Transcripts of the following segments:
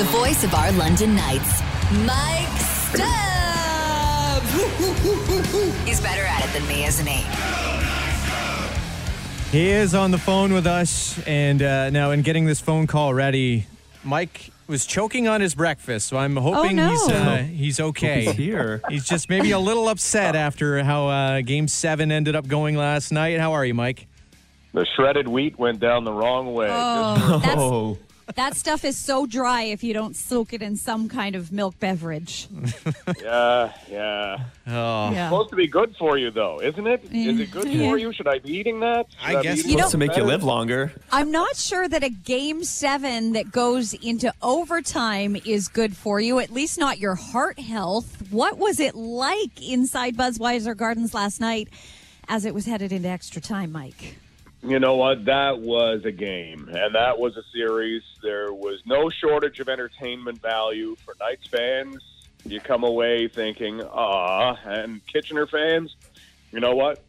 the voice of our London Knights, Mike Stubb. He's better at it than me, isn't he? He is on the phone with us, and uh, now in getting this phone call ready, Mike was choking on his breakfast, so I'm hoping no. he's uh, he's okay. He's here. He's just maybe a little upset after how uh, Game Seven ended up going last night. How are you, Mike? The shredded wheat went down the wrong way. Oh, that's, Oh, that stuff is so dry if you don't soak it in some kind of milk beverage. Yeah, yeah. Oh, Yeah. Supposed to be good for you, though, isn't it? Is it good Yeah. for you? Should I be eating that? Should I be guess- eating You know- supposed to make you live longer. I'm not sure that a game seven that goes into overtime is good for you, at least not your heart health. What was it like inside Budweiser Gardens last night as it was headed into extra time, Mike? You know what? That was a game, and that was a series. There was no shortage of entertainment value for Knights fans. You come away thinking, ah, and Kitchener fans, you know what?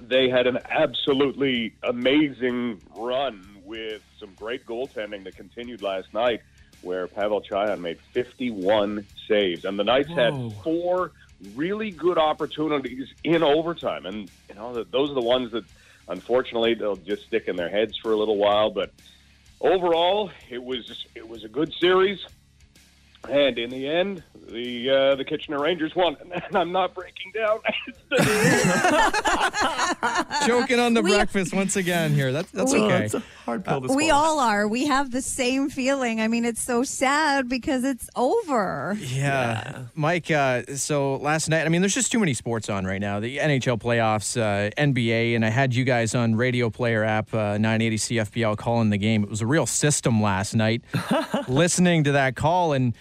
They had an absolutely amazing run with some great goaltending that continued last night, where Pavel Cajan made 51 saves, and the Knights had four really good opportunities in overtime, and you know those are the ones that unfortunately they'll just stick in their heads for a little while. But overall, it was it was a good series, and in the end, the uh, the Kitchener Rangers won. And I'm not breaking down. choking on the We- breakfast once again here. That's that's We- okay. it's a hard pill to swallow. We all are. We have the same feeling. I mean, it's so sad because it's over. Yeah. Mike, uh, so last night, I mean, there's just too many sports on right now. The NHL playoffs, uh, NBA, and I had you guys on Radio Player app, uh, 980 CFPL calling the game. It was a real system last night, listening to that call. And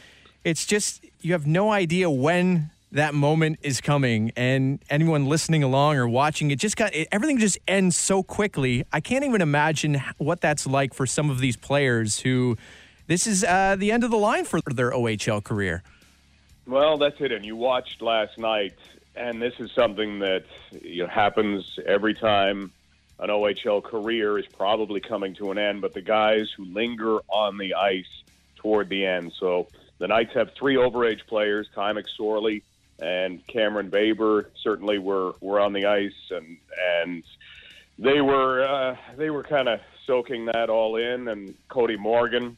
it's just, you have no idea when that moment is coming. And anyone listening along or watching, it just got, it, everything just ends so quickly. I can't even imagine what that's like for some of these players who, this is uh, the end of the line for their OHL career. Well, that's it. And you watched last night, and this is something that you know, happens every time an OHL career is probably coming to an end. But the guys who linger on the ice toward the end. So the Knights have three overage players: Ty McSorley and Cameron Baber. Certainly, were were on the ice, and and they were uh, they were kind of soaking that all in. And Cody Morgan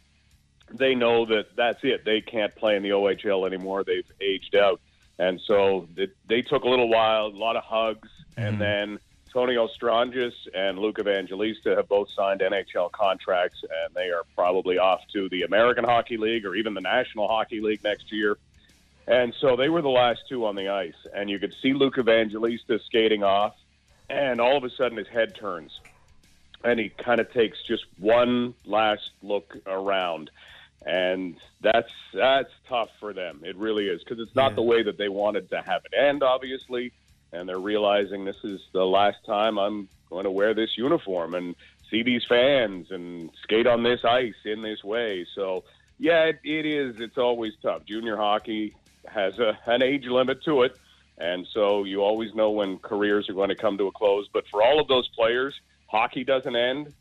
they know that that's it. They can't play in the OHL anymore. They've aged out. And so it, they took a little while, a lot of hugs, and then Tony Stranges and Luke Evangelista have both signed NHL contracts, and they are probably off to the American Hockey League or even the National Hockey League next year. And so they were the last two on the ice, and you could see Luke Evangelista skating off, and all of a sudden his head turns, and he kind of takes just one last look around and that's that's tough for them. It really is because it's not the way that they wanted to have it end, obviously, and they're realizing this is the last time I'm going to wear this uniform and see these fans and skate on this ice in this way. So yeah, it, it is. It's always tough. Junior hockey has a, an age limit to it, and so you always know when careers are going to come to a close. But for all of those players, hockey doesn't end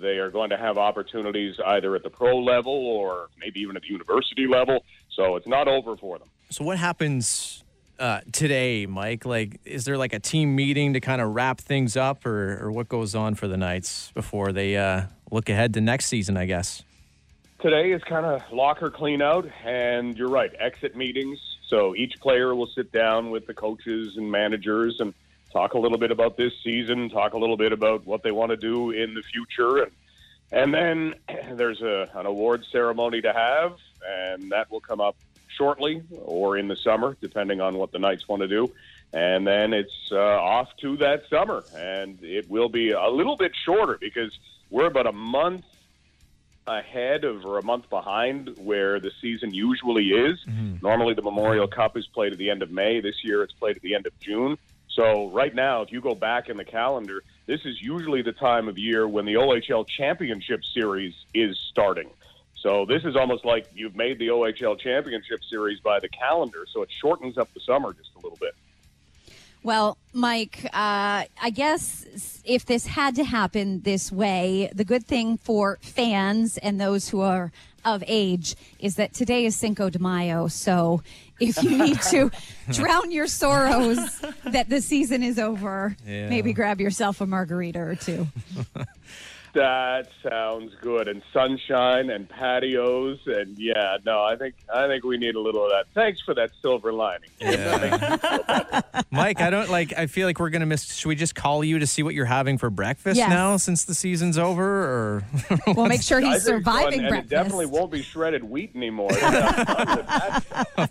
they are going to have opportunities either at the pro level or maybe even at the university level. So it's not over for them. So what happens uh, today, Mike? Like, is there like a team meeting to kind of wrap things up, or, or what goes on for the Knights before they uh, look ahead to next season? I guess. Today is kind of locker clean out, and you're right, exit meetings. So each player will sit down with the coaches and managers and talk a little bit about this season, talk a little bit about what they want to do in the future, and and then there's a, an award ceremony to have, and that will come up shortly or in the summer, depending on what the Knights want to do. And then it's uh, off to that summer, and it will be a little bit shorter because we're about a month ahead of or a month behind where the season usually is. Normally, the Memorial Cup is played at the end of May. This year, it's played at the end of June. So right now, if you go back in the calendar, this is usually the time of year when the OHL Championship Series is starting. So this is almost like you've made the OHL Championship Series by the calendar, so it shortens up the summer just a little bit. Well, Mike, uh, I guess if this had to happen this way, the good thing for fans and those who are of age is that today is Cinco de Mayo. So if you need to drown your sorrows that the season is over, Yeah. maybe grab yourself a margarita or two. That sounds good. And sunshine and patios and yeah, no, I think I think we need a little of that. Thanks for that silver lining. That makes me feel better. Mike, I don't like. I feel like we're gonna miss. Should we just call you to see what you're having for breakfast Yes. now, since the season's over? Or We'll make sure I he's think so, surviving and, and it definitely won't be shredded wheat anymore. That sounds fun.